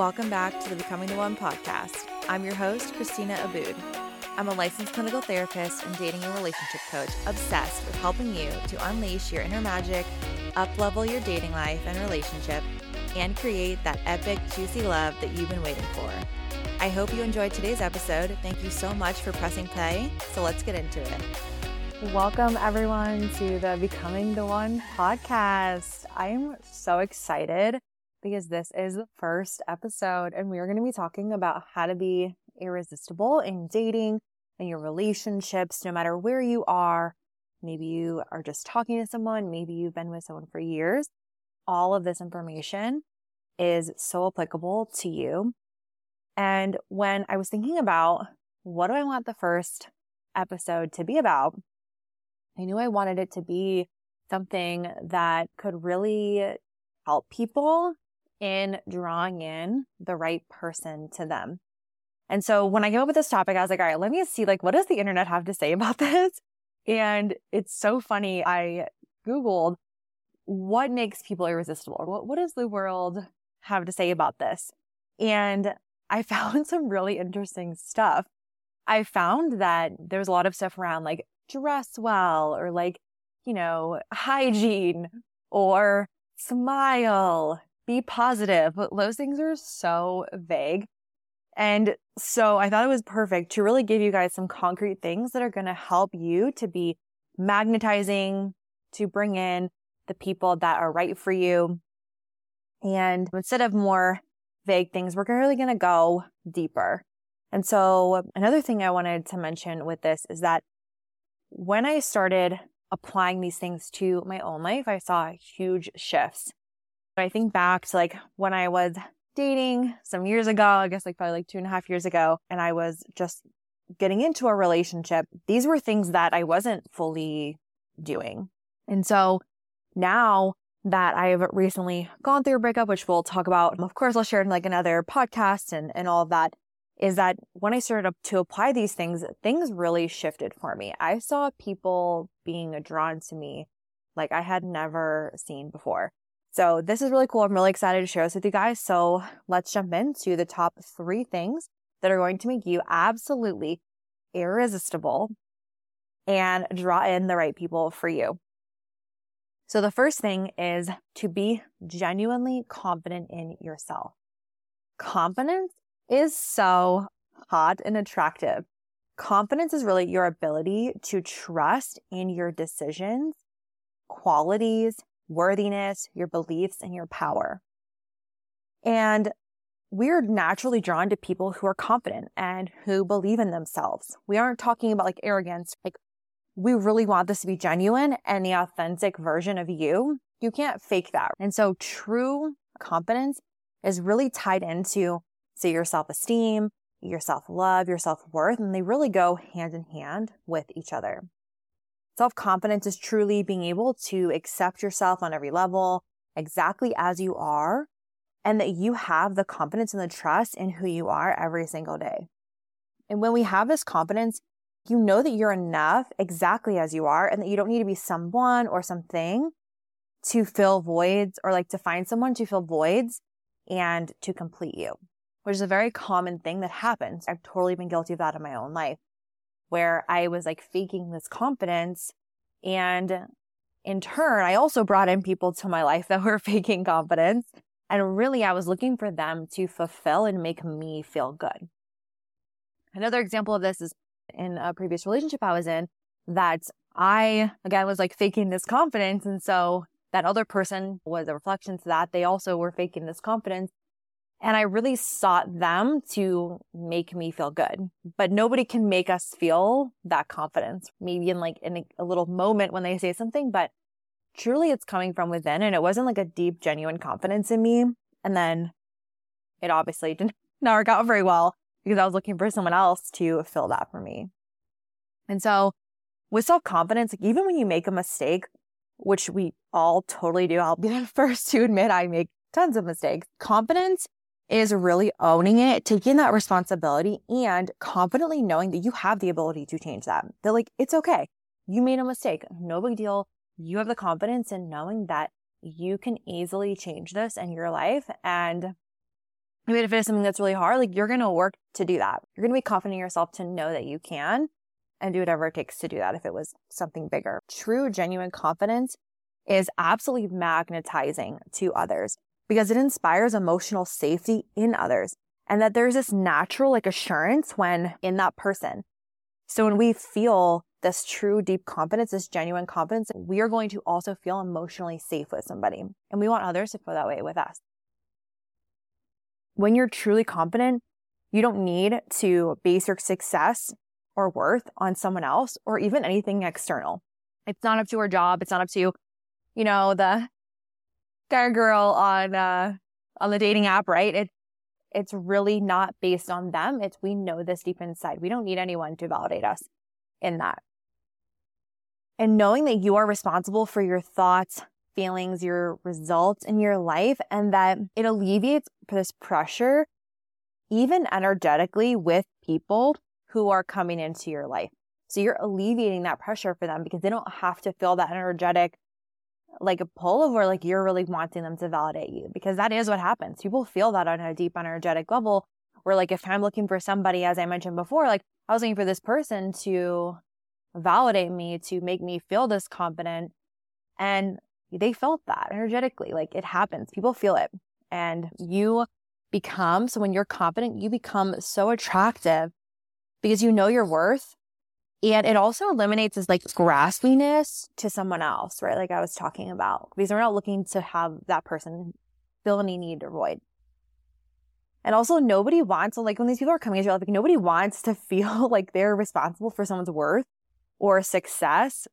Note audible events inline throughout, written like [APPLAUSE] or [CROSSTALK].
Welcome back to the Becoming the One podcast. I'm your host, Christina Aboud. I'm a licensed clinical therapist and dating and relationship coach obsessed with helping you to unleash your inner magic, uplevel your dating life and relationship, and create that epic, juicy love that you've been waiting for. I hope you enjoyed today's episode. Thank you so much for pressing play. So let's get into it. Welcome, everyone, to the Becoming the One podcast. I'm so excited because this is the first episode, and we are going to be talking about how to be irresistible in dating and your relationships, no matter where you are. Maybe you are just talking to someone, maybe you've been with someone for years. All of this information is so applicable to you. And when I was thinking about what do I want the first episode to be about, I knew I wanted it to be something that could really help people in drawing in the right person to them. And so when I came up with this topic, I was like, all right, let me see, like, what does the internet have to say about [LAUGHS] this? And it's so funny. I Googled what makes people irresistible? What, what does the world have to say about this? And I [LAUGHS] found some really interesting stuff. I found that there's a lot of stuff around like dress well or like, you know, hygiene or smile, be positive. But those things are so vague. And so I thought it was perfect to really give you guys some concrete things that are going to help you to be magnetizing, to bring in the people that are right for you. And instead of more vague things, we're really going to go deeper. And so another thing I wanted to mention with this is that when I started applying these things to my own life, I saw huge shifts. I think back to like when I was dating some years ago, I guess like probably like two and a half years ago, and I was just getting into a relationship. These were things that I wasn't fully doing. And so now that I've recently gone through a breakup, which we'll talk about, of course, I'll share in like another podcast and, and all of that is that when I started to apply these things, things really shifted for me. I saw people being drawn to me like I had never seen before. So this is really cool. I'm really excited to share this with you guys. So let's jump into the top three things that are going to make you absolutely irresistible and draw in the right people for you. So the first thing is to be genuinely confident in yourself. Confidence is so hot and attractive. Confidence is really your ability to trust in your decisions, qualities, worthiness, your beliefs, and your power. And we're naturally drawn to people who are confident and who believe in themselves. We aren't talking about like arrogance. Like we really want this to be genuine and the authentic version of you. You can't fake that. And so true confidence is really tied into so your self-esteem, your self-love, your self-worth, and they really go hand in hand with each other. Self-confidence is truly being able to accept yourself on every level exactly as you are and that you have the confidence and the trust in who you are every single day. And when we have this confidence, you know that you're enough exactly as you are and that you don't need to be someone or something to fill voids or like to find someone to fill voids and to complete you which is a very common thing that happens. I've totally been guilty of that in my own life where I was like faking this confidence. And in turn, I also brought in people to my life [LAUGHS] that were faking confidence. And really, I was looking for them to fulfill and make me feel good. Another example of this is in a previous relationship I was in that I, again, was like faking this confidence. And so that other person was a reflection to that. They also were faking this confidence. And I really sought them to make me feel good. But nobody can make us feel that confidence. Maybe in like in a, little moment when they say something, but truly it's coming from within. And it wasn't like a deep, genuine confidence in me. And then it obviously [LAUGHS] didn't not work out very well because I was looking for someone else to fill that for me. And so with self confidence, like even when you make a mistake, which we all totally do, I'll be the [LAUGHS] first to admit I make tons of mistakes. Confidence is really owning it, taking that responsibility and confidently knowing that you have the ability to change that. That like, it's okay. You made a mistake. No big deal. You have the confidence in knowing that you can easily change this in your life. And even if it is something that's really hard, like you're going to work to do that. You're going to be confident in yourself to know that you can and do whatever it takes to do that if it was something bigger. True, genuine confidence is absolutely magnetizing to others because it inspires emotional safety in others and that there's this natural like assurance when in that person. So when we feel this true deep confidence, this genuine confidence, we are going to also feel emotionally safe with somebody. And we want others to feel that way with us. When you're truly confident, you don't need to base your success or worth on someone else or even anything external. It's not up to our job. It's not up to, you know, the or girl on, uh, on the dating app, right? It, it's really not based on them. It's we know this deep inside. We don't need anyone to validate us in that. And knowing that you are responsible for your thoughts, feelings, your results in your life, and that it alleviates this pressure, even energetically with people who are coming into your life. So you're alleviating that pressure for them because they don't have to feel that energetic like a pull of where like you're really wanting them to validate you because that is what happens. People feel that on a deep energetic level where like if I'm looking for somebody, as I mentioned before, like I was looking for this person to validate me, to make me feel this confident. And they felt that energetically. Like it happens. People feel it. And you become, so when you're confident, you become so attractive because you know your worth and it also eliminates this like graspiness to someone else, right? Like I was talking about, because we're not looking to have that person feel any need or void. And also nobody wants, like when these people are coming into your life, like nobody wants to feel [LAUGHS] like they're responsible for someone's worth or success.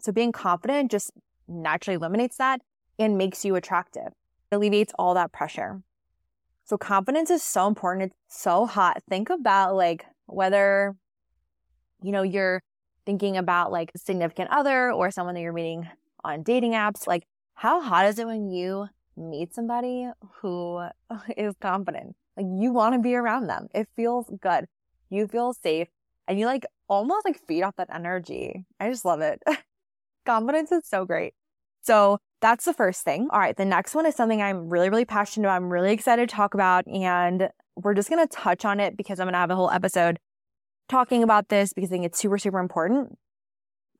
So being confident just naturally eliminates that and makes you attractive. It alleviates all that pressure. So confidence is so important. It's so hot. Think about like whether you know, you're thinking about like a significant other or someone that you're meeting on dating apps, like how hot is it when you meet somebody who [LAUGHS] is confident? Like you want to be around them. It feels good. You feel safe and you like almost like feed off that energy. I just love it. [LAUGHS] Confidence is so great. So that's the first thing. All right. The next one is something I'm really, really passionate about. I'm really excited to talk about. And we're just going to touch on it because I'm going to have a whole episode talking about this because I think it's super, super important.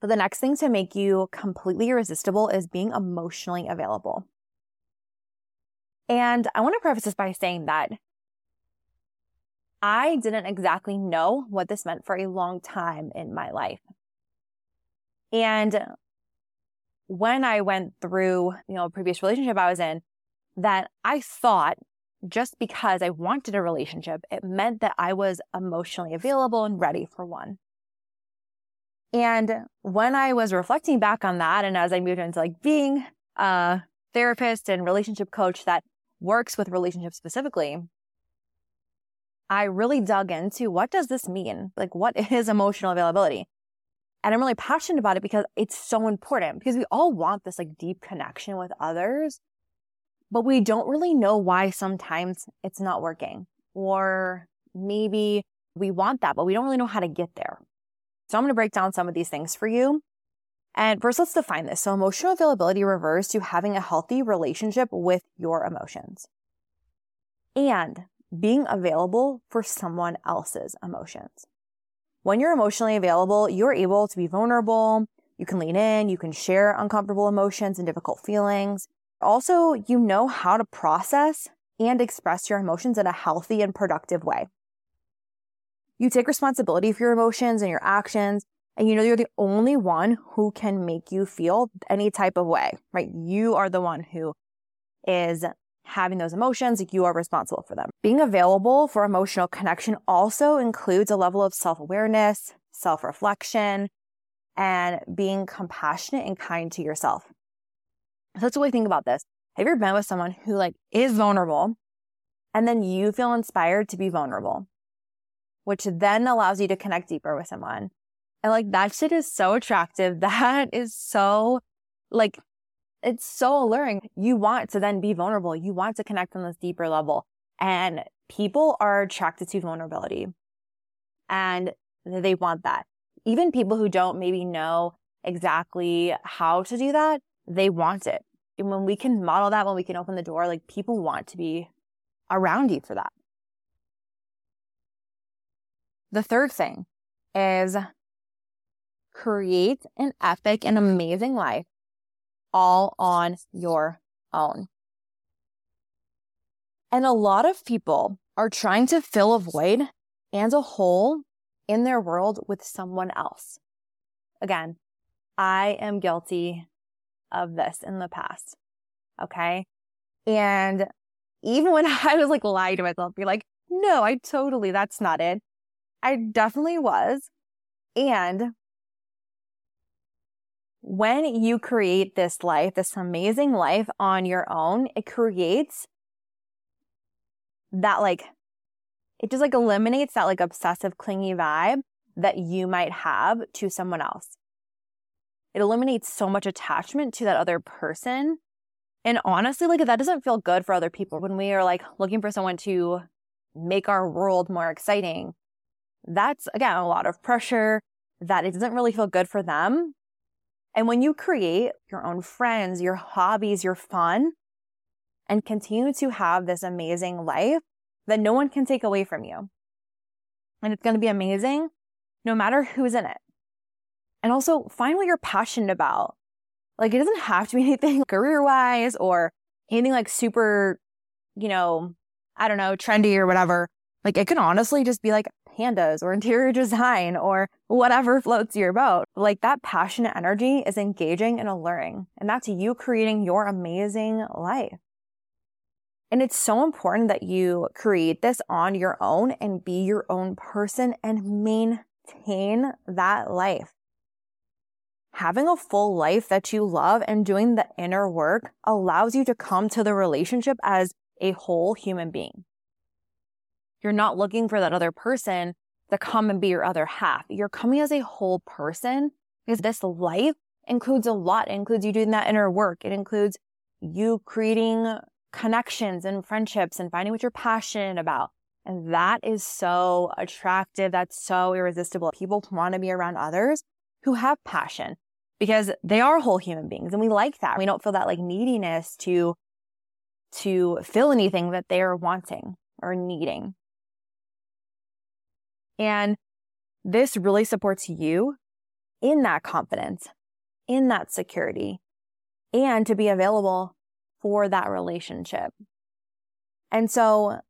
But the next thing to make you completely irresistible is being emotionally available. And I want to preface this by saying that I didn't exactly know what this meant for a long time in my life. And when I went through, you know, a previous relationship I was in, that I thought just because I wanted a relationship, it meant that I was emotionally available and ready for one. And when I was reflecting back on that, and as I moved into like being a therapist and relationship coach that works with relationships specifically, I really dug into what does this mean? Like, what is emotional availability? And I'm really passionate about it because it's so important because we all want this like deep connection with others but we don't really know why sometimes it's not working. Or maybe we want that, but we don't really know how to get there. So I'm going to break down some of these things for you. And first, let's define this. So emotional availability refers to having a healthy relationship with your emotions and being available for someone else's emotions. When you're emotionally available, you're able to be vulnerable. You can lean in. You can share uncomfortable emotions and difficult feelings. Also, you know how to process and express your emotions in a healthy and productive way. You take responsibility for your emotions and your actions, and you know you're the only one who can make you feel any type of way, right? You are the one who is having those emotions. You are responsible for them. Being available for emotional connection also includes a level of self awareness, self reflection, and being compassionate and kind to yourself. So that's way I think about this. Have you ever been with someone who like is vulnerable and then you feel inspired to be vulnerable, which then allows you to connect deeper with someone. And like that shit is so attractive. [LAUGHS] That is so like, it's so alluring. You want to then be vulnerable. You want to connect on this deeper level and people are attracted to vulnerability and they want that. Even people who don't maybe know exactly how to do that, they want it. And when we can model that, when we can open the door, like people want to be around you for that. The third thing is create an epic and amazing life all on your own. And a lot of people are trying to fill a void and a hole in their world with someone else. Again, I am guilty of this in the past. Okay. And even when [LAUGHS] I was like lying to myself, be like, no, I totally, that's not it. I definitely was. And when you create this life, this amazing life on your own, it creates that like, it just like eliminates that like obsessive clingy vibe that you might have to someone else. It eliminates so much attachment to that other person. And honestly, like that doesn't feel good for other people when we are like looking for someone to make our world more exciting. That's again a lot of pressure that it doesn't really feel good for them. And when you create your own friends, your hobbies, your fun, and continue to have this amazing life that no one can take away from you. And it's going to be amazing no matter who's in it. And also find what you're passionate about. Like it doesn't have to be [LAUGHS] anything career wise or anything like super, you know, I don't know, trendy or whatever. Like it can honestly just be like pandas or [LAUGHS] interior design or whatever floats your boat. Like that passionate energy is engaging and alluring. And that's you creating your amazing life. And it's so important that you create this on your own and be your own person and maintain that life having a full life that you love and doing the inner work allows you to come to the relationship as a whole human being. You're not looking for that other person to come and be your other half. You're coming as a whole person because this life includes a lot. It includes you doing that inner work. It includes you creating connections and friendships and finding what you're passionate about. And that is so attractive. That's so irresistible. People want to be around others who have passion, because they are whole human beings and we like that. We don't feel that like neediness to, to fill anything that they are wanting or needing. And this really supports you in that confidence, in that security, and to be available for that relationship. And so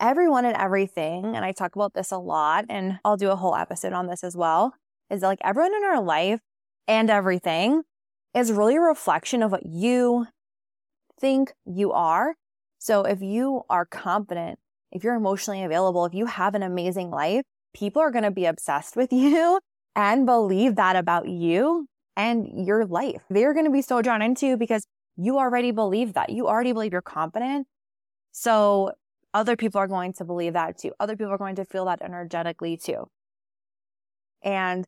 everyone and everything, and I talk about this a lot, and I'll do a whole episode on this as well, is like everyone in our life and everything is really a reflection of what you think you are. So if you are confident, if you're emotionally available, if you have an amazing life, people are going to be obsessed with [LAUGHS] you and believe that about you and your life. They're going to be so drawn into you because you already believe that. You already believe you're confident. So other people are going to believe that too. Other people are going to feel that energetically too. And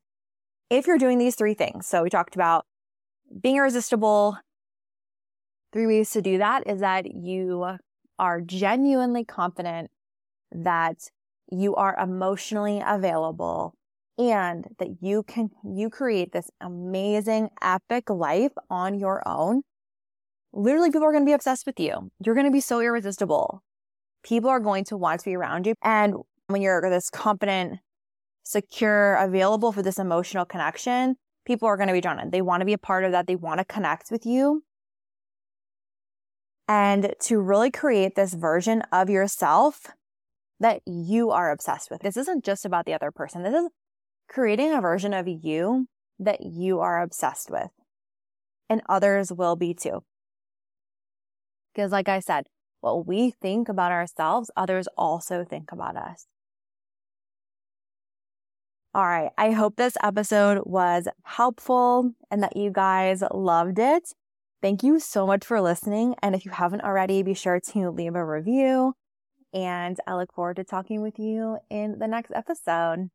if you're doing these three things, so we talked about being irresistible. Three ways to do that is that you are genuinely confident that you are emotionally available and that you can, you create this amazing epic life on your own. Literally people are going to be obsessed with you. You're going to be so irresistible. People are going to want to be around you. And when you're this confident secure, available for this emotional connection, people are going to be drawn in. They want to be a part of that. They want to connect with you. And to really create this version of yourself that you are obsessed with. This isn't just about the other person. This is creating a version of you that you are obsessed with. And others will be too. Because like I said, what we think about ourselves, others also think about us. All right. I hope this episode was helpful and that you guys loved it. Thank you so much for listening. And if you haven't already, be sure to leave a review. And I look forward to talking with you in the next episode.